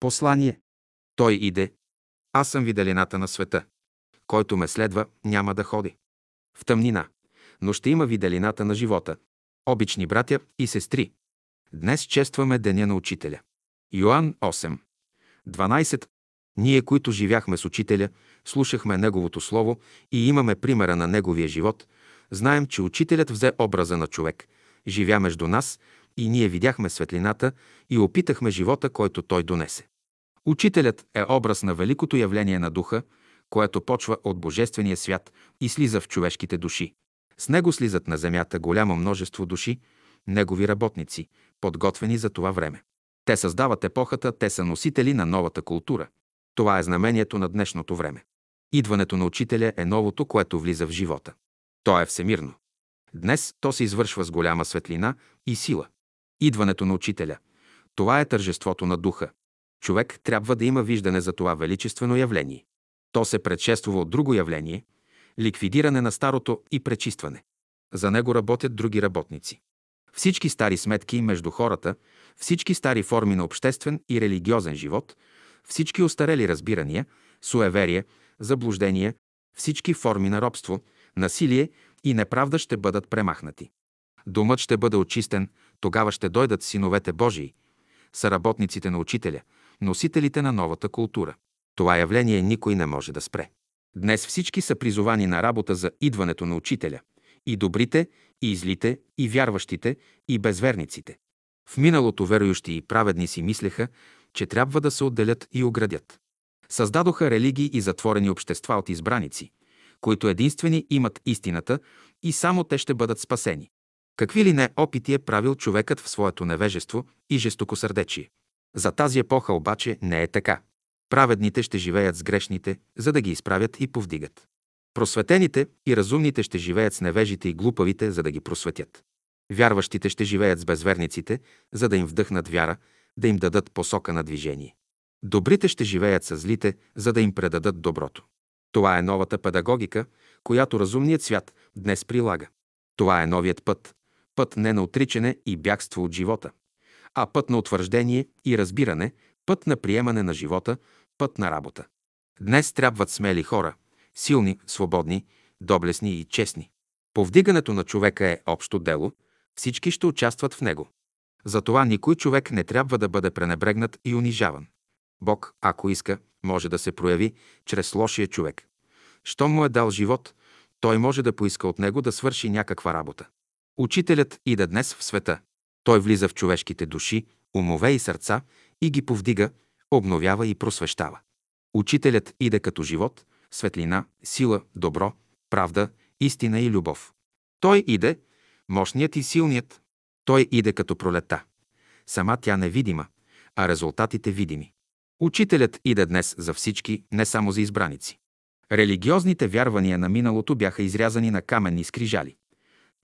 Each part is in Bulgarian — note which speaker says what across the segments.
Speaker 1: Послание. Той иде. Аз съм виделината на света. Който ме следва, няма да ходи. В тъмнина, но ще има виделината на живота. Обични братя и сестри, днес честваме Деня на Учителя. Йоанн 8. 12. Ние, които живяхме с Учителя, слушахме Неговото Слово и имаме примера на Неговия живот, знаем, че Учителят взе образа на човек, живя между нас и ние видяхме светлината и опитахме живота, който Той донесе. Учителят е образ на великото явление на Духа, което почва от Божествения свят и слиза в човешките души. С него слизат на земята голямо множество души, негови работници, подготвени за това време. Те създават епохата, те са носители на новата култура. Това е знамението на днешното време. Идването на учителя е новото, което влиза в живота. То е всемирно. Днес то се извършва с голяма светлина и сила. Идването на учителя. Това е тържеството на духа. Човек трябва да има виждане за това величествено явление. То се предшествува от друго явление – ликвидиране на старото и пречистване. За него работят други работници. Всички стари сметки между хората, всички стари форми на обществен и религиозен живот, всички остарели разбирания, суеверие, заблуждения, всички форми на робство, насилие и неправда ще бъдат премахнати. Думът ще бъде очистен, тогава ще дойдат синовете Божии, съработниците на учителя, носителите на новата култура. Това явление никой не може да спре. Днес всички са призовани на работа за идването на учителя. И добрите, и злите, и вярващите, и безверниците. В миналото верующи и праведни си мислеха, че трябва да се отделят и оградят. Създадоха религии и затворени общества от избраници, които единствени имат истината и само те ще бъдат спасени. Какви ли не опити е правил човекът в своето невежество и жестокосърдечие. За тази епоха обаче не е така. Праведните ще живеят с грешните, за да ги изправят и повдигат. Просветените и разумните ще живеят с невежите и глупавите, за да ги просветят. Вярващите ще живеят с безверниците, за да им вдъхнат вяра, да им дадат посока на движение. Добрите ще живеят с злите, за да им предадат доброто. Това е новата педагогика, която разумният свят днес прилага. Това е новият път. Път не на отричане и бягство от живота, а път на утвърждение и разбиране, път на приемане на живота, път на работа. Днес трябват смели хора – силни, свободни, доблесни и честни. Повдигането на човека е общо дело, всички ще участват в него. Затова никой човек не трябва да бъде пренебрегнат и унижаван. Бог, ако иска, може да се прояви чрез лошия човек. Щом му е дал живот, той може да поиска от него да свърши някаква работа. Учителят иде днес в света. Той влиза в човешките души, умове и сърца и ги повдига, обновява и просвещава. Учителят иде като живот, светлина, сила, добро, правда, истина и любов. Той иде, мощният и силният. Той иде като пролета. Сама тя невидима, а резултатите видими. Учителят иде днес за всички, не само за избраници. Религиозните вярвания на миналото бяха изрязани на каменни скрижали.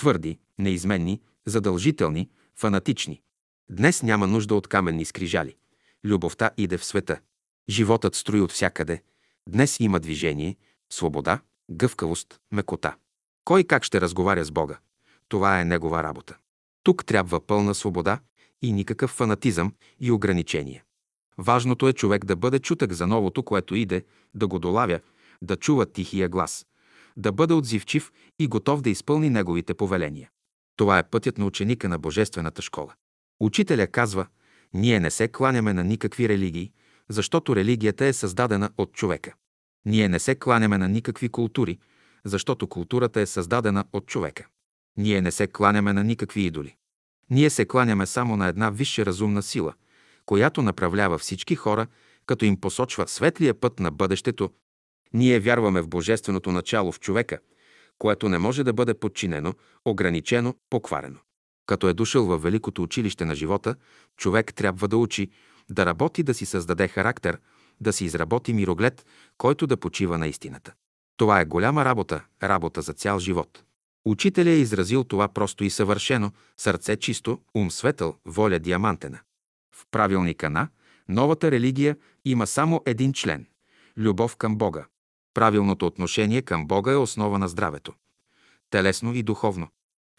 Speaker 1: Твърди, неизменни, задължителни, фанатични. Днес няма нужда от каменни скрижали. Любовта иде в света. Животът строи от всякъде, Днес има движение, свобода, гъвкавост, мекота. Кой как ще разговаря с Бога? Това е негова работа. Тук трябва пълна свобода и никакъв фанатизъм и ограничение. Важното е човек да бъде чутък за новото, което иде, да го долавя, да чува тихия глас, да бъде отзивчив и готов да изпълни неговите повеления. Това е пътят на ученика на Божествената школа. Учителя казва, ние не се кланяме на никакви религии, защото религията е създадена от човека. Ние не се кланяме на никакви култури, защото културата е създадена от човека. Ние не се кланяме на никакви идоли. Ние се кланяме само на една висша разумна сила, която направлява всички хора, като им посочва светлия път на бъдещето. Ние вярваме в божественото начало в човека, което не може да бъде подчинено, ограничено, покварено. Като е дошъл във великото училище на живота, човек трябва да учи, да работи да си създаде характер, да си изработи мироглед, който да почива на истината. Това е голяма работа, работа за цял живот. Учителя е изразил това просто и съвършено, сърце чисто, ум светъл, воля диамантена. В правилника на новата религия има само един член – любов към Бога. Правилното отношение към Бога е основа на здравето. Телесно и духовно.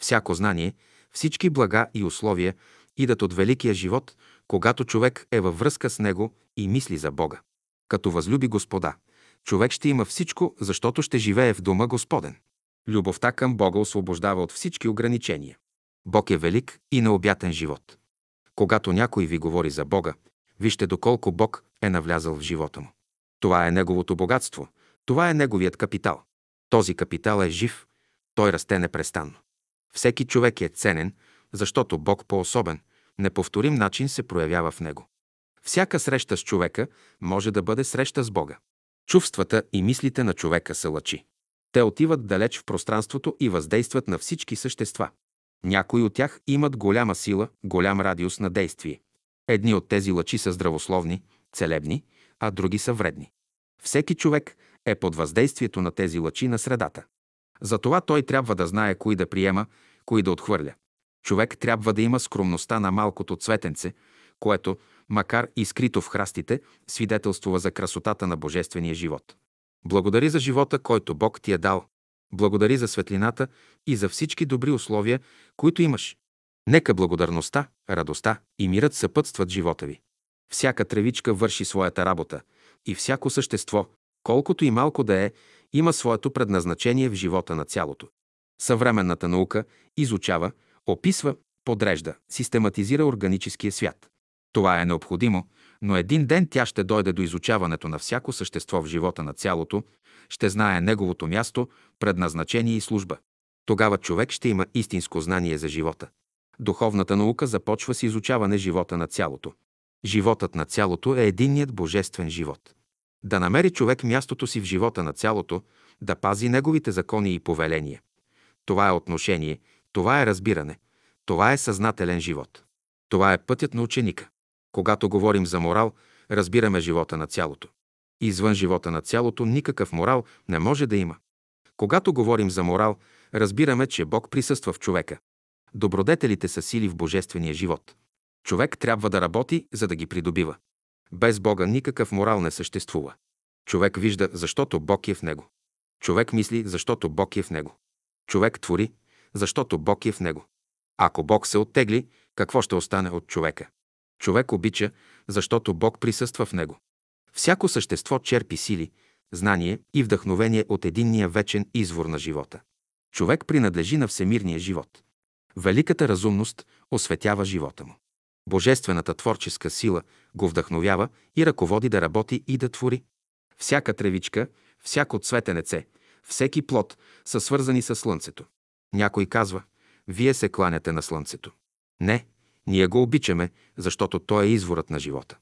Speaker 1: Всяко знание, всички блага и условия идат от великия живот, когато човек е във връзка с него и мисли за Бога. Като възлюби Господа, човек ще има всичко, защото ще живее в дома Господен. Любовта към Бога освобождава от всички ограничения. Бог е велик и необятен живот. Когато някой ви говори за Бога, вижте доколко Бог е навлязал в живота му. Това е неговото богатство, това е неговият капитал. Този капитал е жив, той расте непрестанно. Всеки човек е ценен, защото Бог по особен, неповторим начин се проявява в него. Всяка среща с човека може да бъде среща с Бога. Чувствата и мислите на човека са лъчи. Те отиват далеч в пространството и въздействат на всички същества. Някои от тях имат голяма сила, голям радиус на действие. Едни от тези лъчи са здравословни, целебни, а други са вредни. Всеки човек е под въздействието на тези лъчи на средата. Затова той трябва да знае кои да приема, кои да отхвърля. Човек трябва да има скромността на малкото цветенце, което, макар и скрито в храстите, свидетелствува за красотата на божествения живот. Благодари за живота, който Бог ти е дал. Благодари за светлината и за всички добри условия, които имаш. Нека благодарността, радостта и мирът съпътстват живота ви. Всяка тревичка върши своята работа и всяко същество, колкото и малко да е, има своето предназначение в живота на цялото. Съвременната наука изучава, описва, подрежда, систематизира органическия свят. Това е необходимо, но един ден тя ще дойде до изучаването на всяко същество в живота на цялото, ще знае неговото място, предназначение и служба. Тогава човек ще има истинско знание за живота. Духовната наука започва с изучаване живота на цялото. Животът на цялото е единният божествен живот. Да намери човек мястото си в живота на цялото, да пази неговите закони и повеления. Това е отношение, това е разбиране, това е съзнателен живот. Това е пътят на ученика. Когато говорим за морал, разбираме живота на цялото. Извън живота на цялото никакъв морал не може да има. Когато говорим за морал, разбираме, че Бог присъства в човека. Добродетелите са сили в божествения живот. Човек трябва да работи, за да ги придобива. Без Бога никакъв морал не съществува. Човек вижда, защото Бог е в него. Човек мисли, защото Бог е в него. Човек твори, защото Бог е в него. Ако Бог се оттегли, какво ще остане от човека? Човек обича, защото Бог присъства в него. Всяко същество черпи сили, знание и вдъхновение от единния вечен извор на живота. Човек принадлежи на всемирния живот. Великата разумност осветява живота му. Божествената творческа сила го вдъхновява и ръководи да работи и да твори. Всяка тревичка, всяко цветенеце, всеки плод са свързани с Слънцето. Някой казва, вие се кланяте на Слънцето. Не, ние го обичаме, защото то е изворът на живота.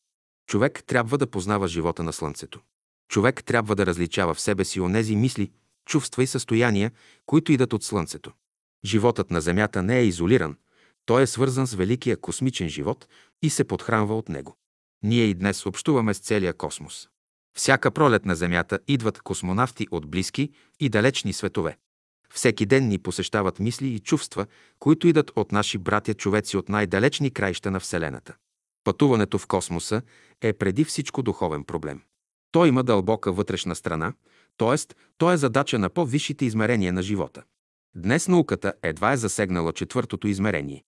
Speaker 1: Човек трябва да познава живота на Слънцето. Човек трябва да различава в себе си онези мисли, чувства и състояния, които идат от Слънцето. Животът на Земята не е изолиран, той е свързан с великия космичен живот и се подхранва от него. Ние и днес общуваме с целия космос. Всяка пролет на Земята идват космонавти от близки и далечни светове. Всеки ден ни посещават мисли и чувства, които идат от наши братя човеци от най-далечни краища на Вселената. Пътуването в космоса е преди всичко духовен проблем. Той има дълбока вътрешна страна, т.е. то е задача на по-висшите измерения на живота. Днес науката едва е засегнала четвъртото измерение,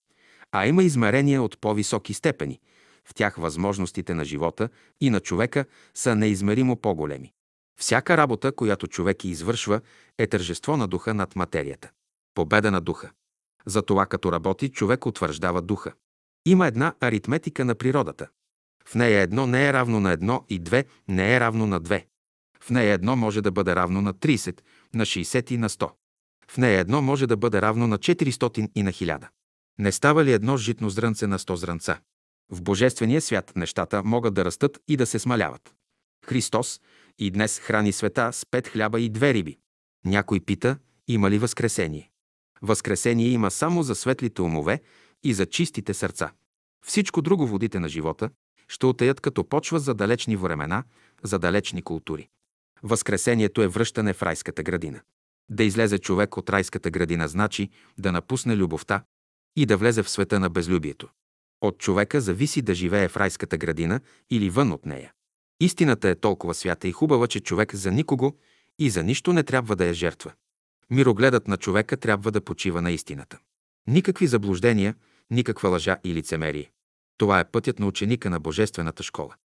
Speaker 1: а има измерения от по-високи степени. В тях възможностите на живота и на човека са неизмеримо по-големи. Всяка работа, която човек извършва, е тържество на духа над материята. Победа на духа. Затова като работи, човек утвърждава духа. Има една аритметика на природата. В нея едно не е равно на едно и две не е равно на две. В нея едно може да бъде равно на 30, на 60 и на 100. В нея едно може да бъде равно на 400 и на 1000. Не става ли едно житно зрънце на 100 зрънца? В Божествения свят нещата могат да растат и да се смаляват. Христос и днес храни света с пет хляба и две риби. Някой пита, има ли възкресение? Възкресение има само за светлите умове и за чистите сърца. Всичко друго водите на живота ще отеят като почва за далечни времена, за далечни култури. Възкресението е връщане в райската градина. Да излезе човек от райската градина значи да напусне любовта и да влезе в света на безлюбието. От човека зависи да живее в райската градина или вън от нея. Истината е толкова свята и хубава, че човек за никого и за нищо не трябва да я жертва. Мирогледът на човека трябва да почива на истината. Никакви заблуждения, никаква лъжа и лицемерие. Това е пътят на ученика на Божествената школа.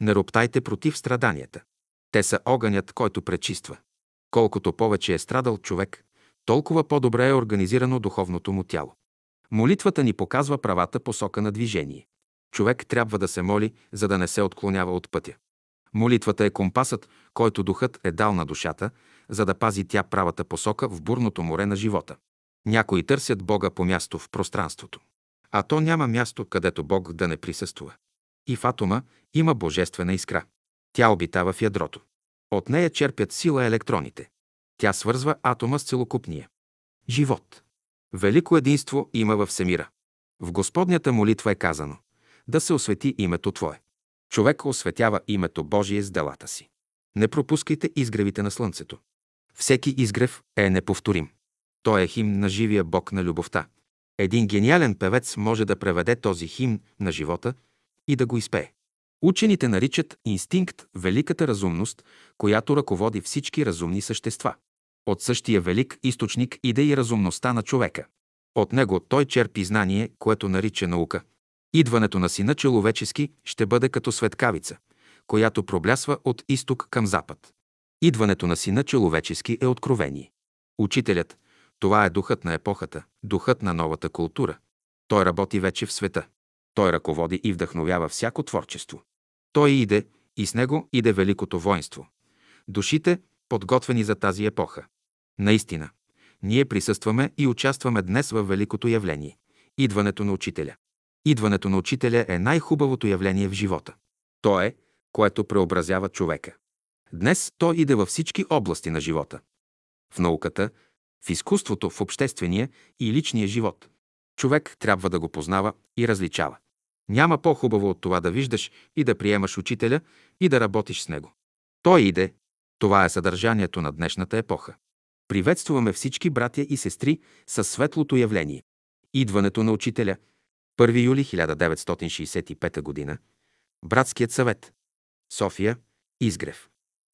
Speaker 1: Не роптайте против страданията. Те са огънят, който пречиства. Колкото повече е страдал човек, толкова по-добре е организирано духовното му тяло. Молитвата ни показва правата посока на движение. Човек трябва да се моли, за да не се отклонява от пътя. Молитвата е компасът, който духът е дал на душата, за да пази тя правата посока в бурното море на живота. Някои търсят Бога по място в пространството. А то няма място, където Бог да не присъствува. И в атома има божествена искра. Тя обитава в ядрото. От нея черпят сила електроните. Тя свързва атома с целокупния. Живот. Велико единство има във всемира. В Господнята молитва е казано да се освети името Твое. Човек осветява името Божие с делата си. Не пропускайте изгревите на слънцето. Всеки изгрев е неповторим. Той е химн на живия Бог на любовта. Един гениален певец може да преведе този химн на живота и да го изпее. Учените наричат инстинкт великата разумност, която ръководи всички разумни същества. От същия велик източник иде и разумността на човека. От него той черпи знание, което нарича наука. Идването на сина човечески ще бъде като светкавица, която проблясва от изток към запад. Идването на сина човечески е откровение. Учителят – това е духът на епохата, духът на новата култура. Той работи вече в света. Той ръководи и вдъхновява всяко творчество. Той иде и с него иде великото воинство. Душите, подготвени за тази епоха. Наистина, ние присъстваме и участваме днес в великото явление – идването на учителя. Идването на учителя е най-хубавото явление в живота. То е, което преобразява човека. Днес то иде във всички области на живота. В науката, в изкуството, в обществения и личния живот. Човек трябва да го познава и различава. Няма по-хубаво от това да виждаш и да приемаш учителя и да работиш с него. Той иде. Това е съдържанието на днешната епоха. Приветстваме всички братя и сестри със светлото явление. Идването на учителя. 1 юли 1965 г. Братският съвет. София. Изгрев.